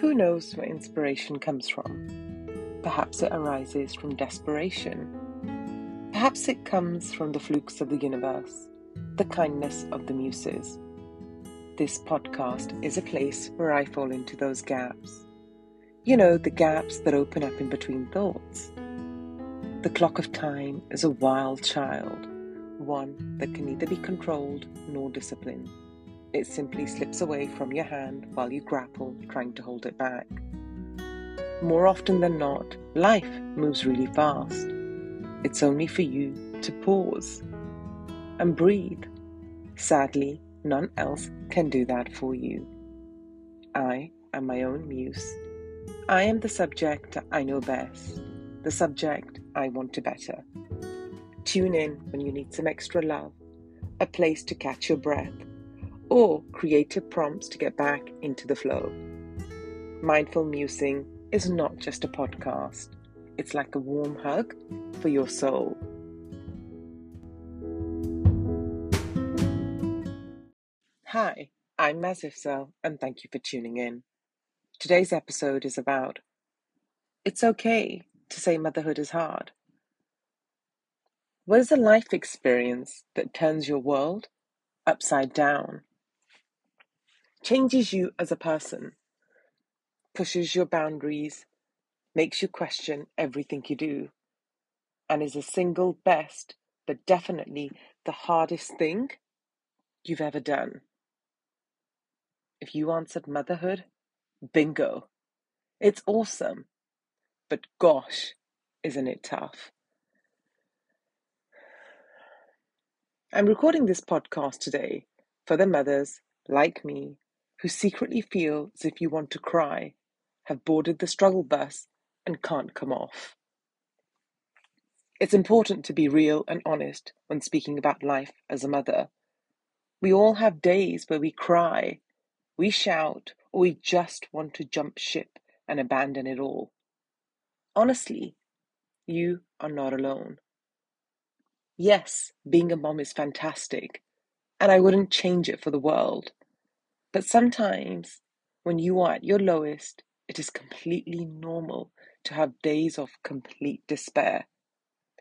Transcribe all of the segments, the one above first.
Who knows where inspiration comes from? Perhaps it arises from desperation. Perhaps it comes from the flukes of the universe, the kindness of the muses. This podcast is a place where I fall into those gaps. You know, the gaps that open up in between thoughts. The clock of time is a wild child, one that can neither be controlled nor disciplined. It simply slips away from your hand while you grapple trying to hold it back. More often than not, life moves really fast. It's only for you to pause and breathe. Sadly, none else can do that for you. I am my own muse. I am the subject I know best, the subject I want to better. Tune in when you need some extra love, a place to catch your breath or creative prompts to get back into the flow. Mindful musing is not just a podcast, it's like a warm hug for your soul. Hi, I'm Mazifzel, and thank you for tuning in. Today's episode is about it's okay to say motherhood is hard. What is a life experience that turns your world upside down? Changes you as a person, pushes your boundaries, makes you question everything you do, and is a single best, but definitely the hardest thing you've ever done. If you answered motherhood, bingo. It's awesome. But gosh, isn't it tough? I'm recording this podcast today for the mothers like me who secretly feel as if you want to cry, have boarded the struggle bus and can't come off. It's important to be real and honest when speaking about life as a mother. We all have days where we cry, we shout, or we just want to jump ship and abandon it all. Honestly, you are not alone. Yes, being a mom is fantastic, and I wouldn't change it for the world. But sometimes, when you are at your lowest, it is completely normal to have days of complete despair.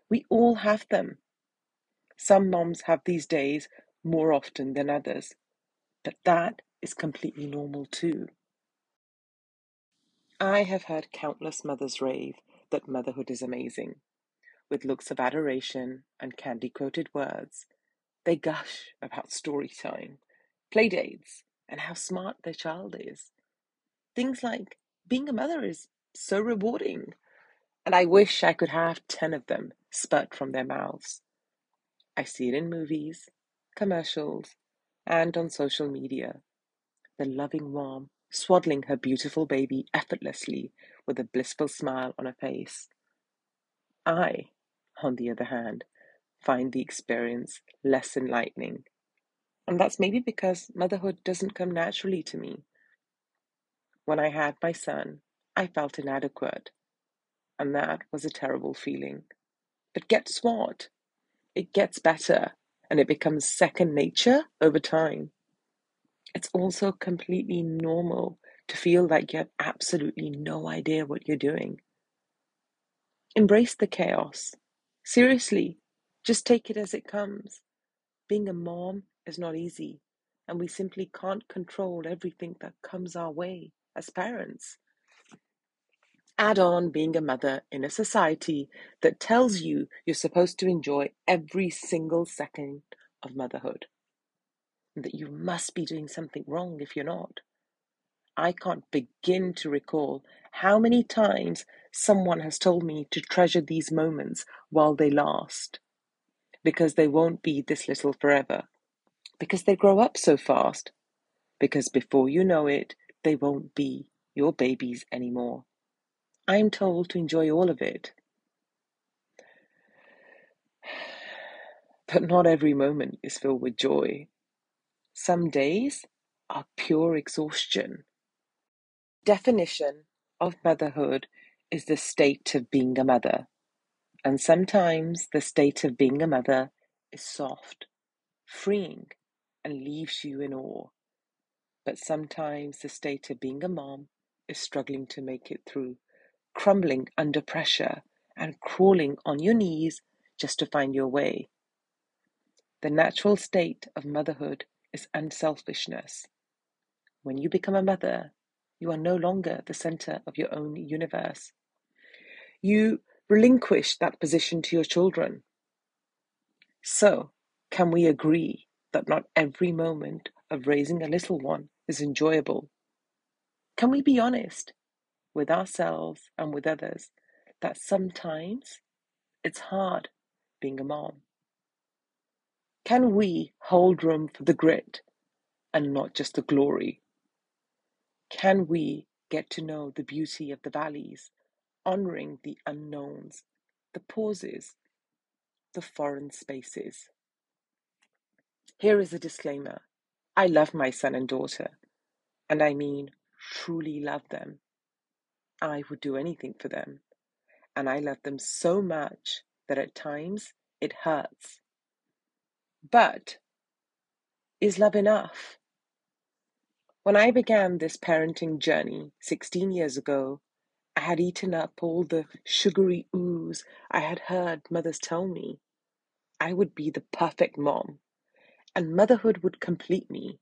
We all have them. Some moms have these days more often than others, but that is completely normal too. I have heard countless mothers rave that motherhood is amazing. With looks of adoration and candy coated words, they gush about story time, play dates, and how smart their child is. Things like being a mother is so rewarding, and I wish I could have 10 of them spurt from their mouths. I see it in movies, commercials, and on social media. The loving mom swaddling her beautiful baby effortlessly with a blissful smile on her face. I, on the other hand, find the experience less enlightening and that's maybe because motherhood doesn't come naturally to me. When I had my son, I felt inadequate. And that was a terrible feeling. But guess what? It gets better and it becomes second nature over time. It's also completely normal to feel like you have absolutely no idea what you're doing. Embrace the chaos. Seriously, just take it as it comes. Being a mom is not easy, and we simply can't control everything that comes our way as parents. Add on being a mother in a society that tells you you're supposed to enjoy every single second of motherhood, and that you must be doing something wrong if you're not. I can't begin to recall how many times someone has told me to treasure these moments while they last, because they won't be this little forever because they grow up so fast. Because before you know it, they won't be your babies anymore. I am told to enjoy all of it. But not every moment is filled with joy. Some days are pure exhaustion. Definition of motherhood is the state of being a mother. And sometimes the state of being a mother is soft, freeing, and leaves you in awe. But sometimes the state of being a mom is struggling to make it through, crumbling under pressure, and crawling on your knees just to find your way. The natural state of motherhood is unselfishness. When you become a mother, you are no longer the center of your own universe. You relinquish that position to your children. So, can we agree that not every moment of raising a little one is enjoyable? Can we be honest with ourselves and with others that sometimes it's hard being a mom? Can we hold room for the grit and not just the glory? Can we get to know the beauty of the valleys, honoring the unknowns, the pauses, the foreign spaces? Here is a disclaimer I love my son and daughter, and I mean truly love them. I would do anything for them, and I love them so much that at times it hurts. But is love enough? When I began this parenting journey 16 years ago, I had eaten up all the sugary ooze I had heard mothers tell me. I would be the perfect mom, and motherhood would complete me.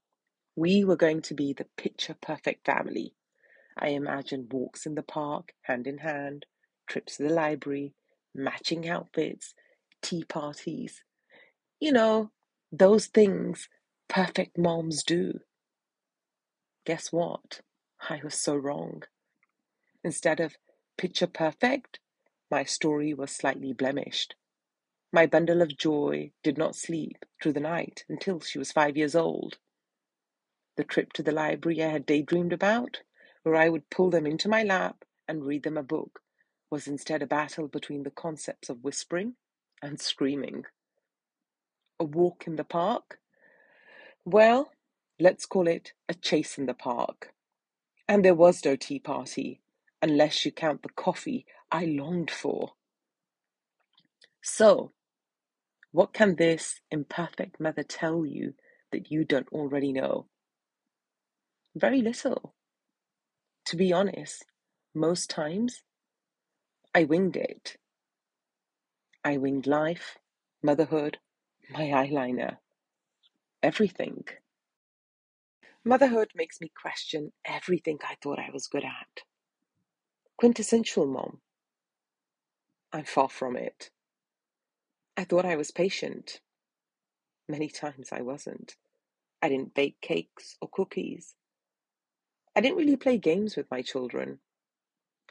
We were going to be the picture perfect family. I imagined walks in the park, hand in hand, trips to the library, matching outfits, tea parties. You know, those things perfect moms do. Guess what? I was so wrong. Instead of picture perfect, my story was slightly blemished. My bundle of joy did not sleep through the night until she was five years old. The trip to the library I had daydreamed about, where I would pull them into my lap and read them a book, was instead a battle between the concepts of whispering and screaming. A walk in the park? Well, let's call it a chase in the park. And there was no tea party, unless you count the coffee I longed for. So, what can this imperfect mother tell you that you don't already know? Very little. To be honest, most times I winged it. I winged life, motherhood, my eyeliner, everything. Motherhood makes me question everything I thought I was good at. Quintessential mom. I'm far from it. I thought I was patient. Many times I wasn't. I didn't bake cakes or cookies. I didn't really play games with my children.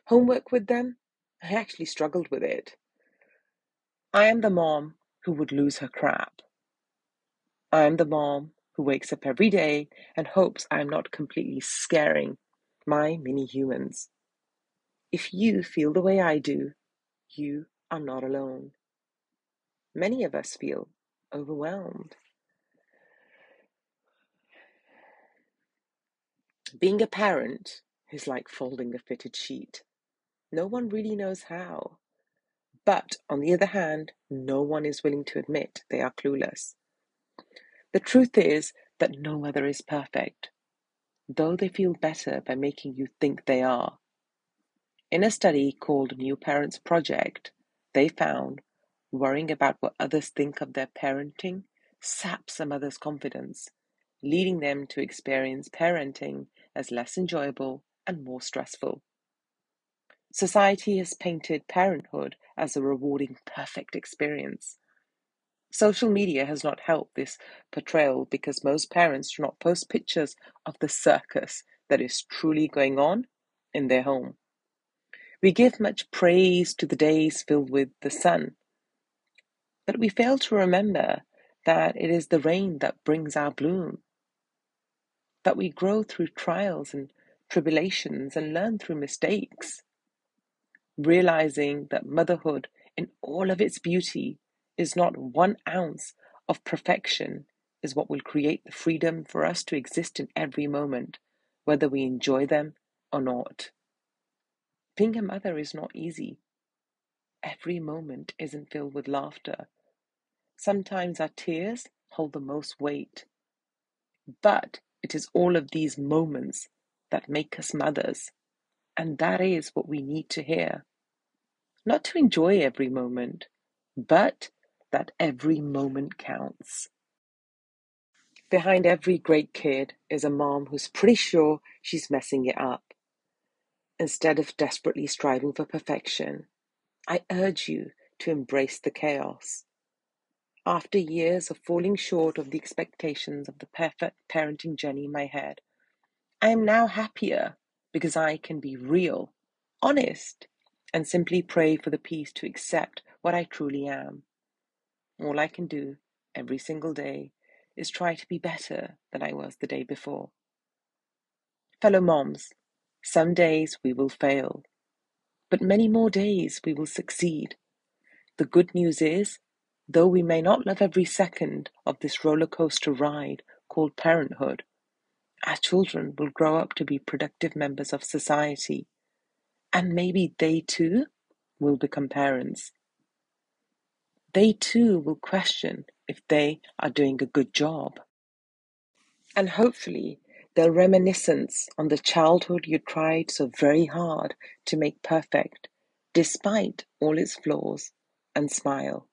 Homework with them? I actually struggled with it. I am the mom who would lose her crap. I am the mom who wakes up every day and hopes I am not completely scaring my mini humans. If you feel the way I do, you are not alone. Many of us feel overwhelmed. Being a parent is like folding a fitted sheet. No one really knows how. But on the other hand, no one is willing to admit they are clueless. The truth is that no mother is perfect, though they feel better by making you think they are. In a study called New Parents Project, they found worrying about what others think of their parenting saps a mother's confidence, leading them to experience parenting as less enjoyable and more stressful. Society has painted parenthood as a rewarding, perfect experience. Social media has not helped this portrayal because most parents do not post pictures of the circus that is truly going on in their home. We give much praise to the days filled with the sun, but we fail to remember that it is the rain that brings our bloom that we grow through trials and tribulations and learn through mistakes. Realizing that motherhood, in all of its beauty, is not one ounce of perfection, is what will create the freedom for us to exist in every moment, whether we enjoy them or not. Being a mother is not easy. Every moment isn't filled with laughter. Sometimes our tears hold the most weight. But it is all of these moments that make us mothers. And that is what we need to hear. Not to enjoy every moment, but that every moment counts. Behind every great kid is a mom who's pretty sure she's messing it up. Instead of desperately striving for perfection, I urge you to embrace the chaos. After years of falling short of the expectations of the perfect parenting journey in my head, I am now happier because I can be real, honest, and simply pray for the peace to accept what I truly am. All I can do every single day is try to be better than I was the day before. Fellow moms, some days we will fail, but many more days we will succeed. The good news is, though we may not love every second of this roller coaster ride called parenthood, our children will grow up to be productive members of society, and maybe they too will become parents. They too will question if they are doing a good job. And hopefully, they'll reminiscence on the childhood you tried so very hard to make perfect, despite all its flaws, and smile.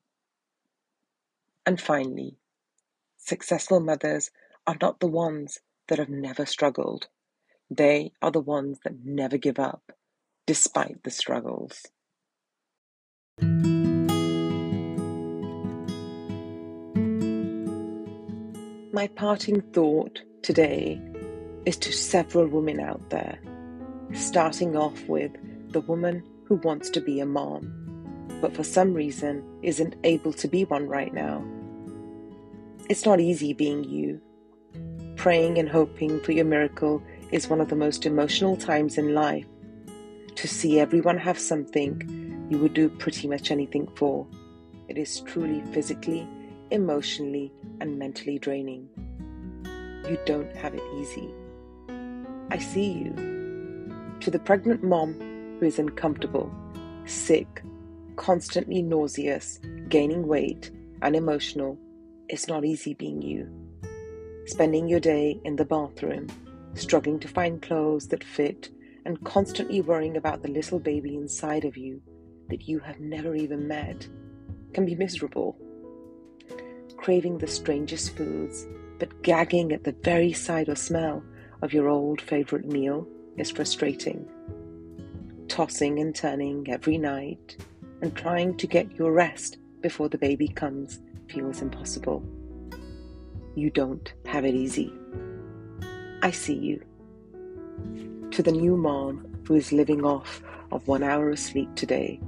And finally, successful mothers are not the ones that have never struggled. They are the ones that never give up, despite the struggles. My parting thought today is to several women out there, starting off with the woman who wants to be a mom, but for some reason isn't able to be one right now. It's not easy being you, Praying and hoping for your miracle is one of the most emotional times in life. To see everyone have something you would do pretty much anything for. It is truly physically, emotionally, and mentally draining. You don't have it easy. I see you. To the pregnant mom who is uncomfortable, sick, constantly nauseous, gaining weight, and emotional, it's not easy being you spending your day in the bathroom, struggling to find clothes that fit, and constantly worrying about the little baby inside of you that you have never even met, can be miserable. Craving the strangest foods, but gagging at the very sight or smell of your old favorite meal is frustrating. Tossing and turning every night and trying to get your rest before the baby comes feels impossible. You don't have it easy. I see you. To the new mom who is living off of one hour of sleep today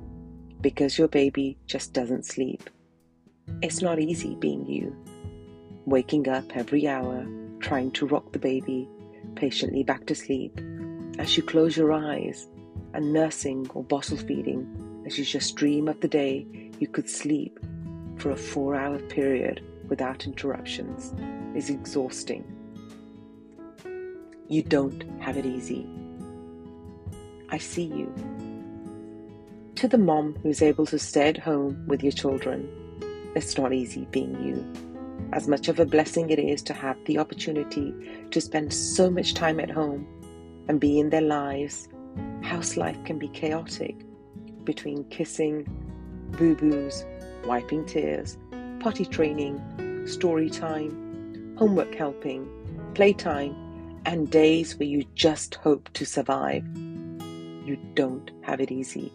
because your baby just doesn't sleep. It's not easy being you. Waking up every hour, trying to rock the baby patiently back to sleep as you close your eyes and nursing or bottle feeding as you just dream of the day you could sleep for a four hour period without interruptions is exhausting. You don't have it easy. I see you. To the mom who's able to stay at home with your children, it's not easy being you. As much of a blessing it is to have the opportunity to spend so much time at home and be in their lives, house life can be chaotic between kissing, boo boos, wiping tears, potty training, story time, homework helping, playtime, and days where you just hope to survive. You don't have it easy.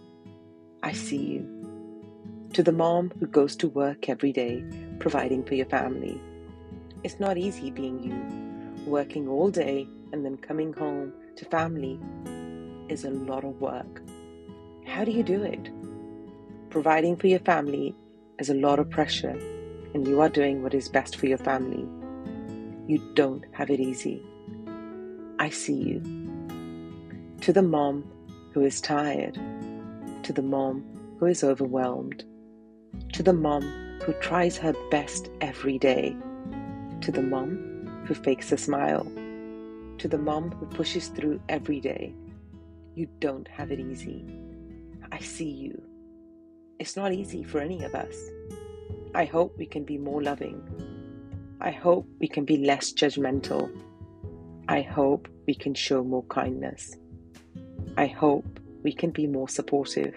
I see you. To the mom who goes to work every day, providing for your family. It's not easy being you. Working all day and then coming home to family is a lot of work. How do you do it? Providing for your family is a lot of pressure and you are doing what is best for your family. You don't have it easy. I see you. To the mom who is tired, to the mom who is overwhelmed, to the mom who tries her best every day, to the mom who fakes a smile, to the mom who pushes through every day. You don't have it easy. I see you. It's not easy for any of us. I hope we can be more loving. I hope we can be less judgmental. I hope we can show more kindness. I hope we can be more supportive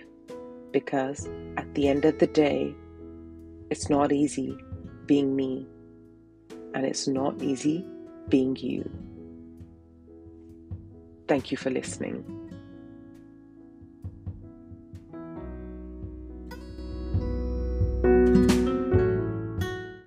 because at the end of the day, it's not easy being me and it's not easy being you. Thank you for listening.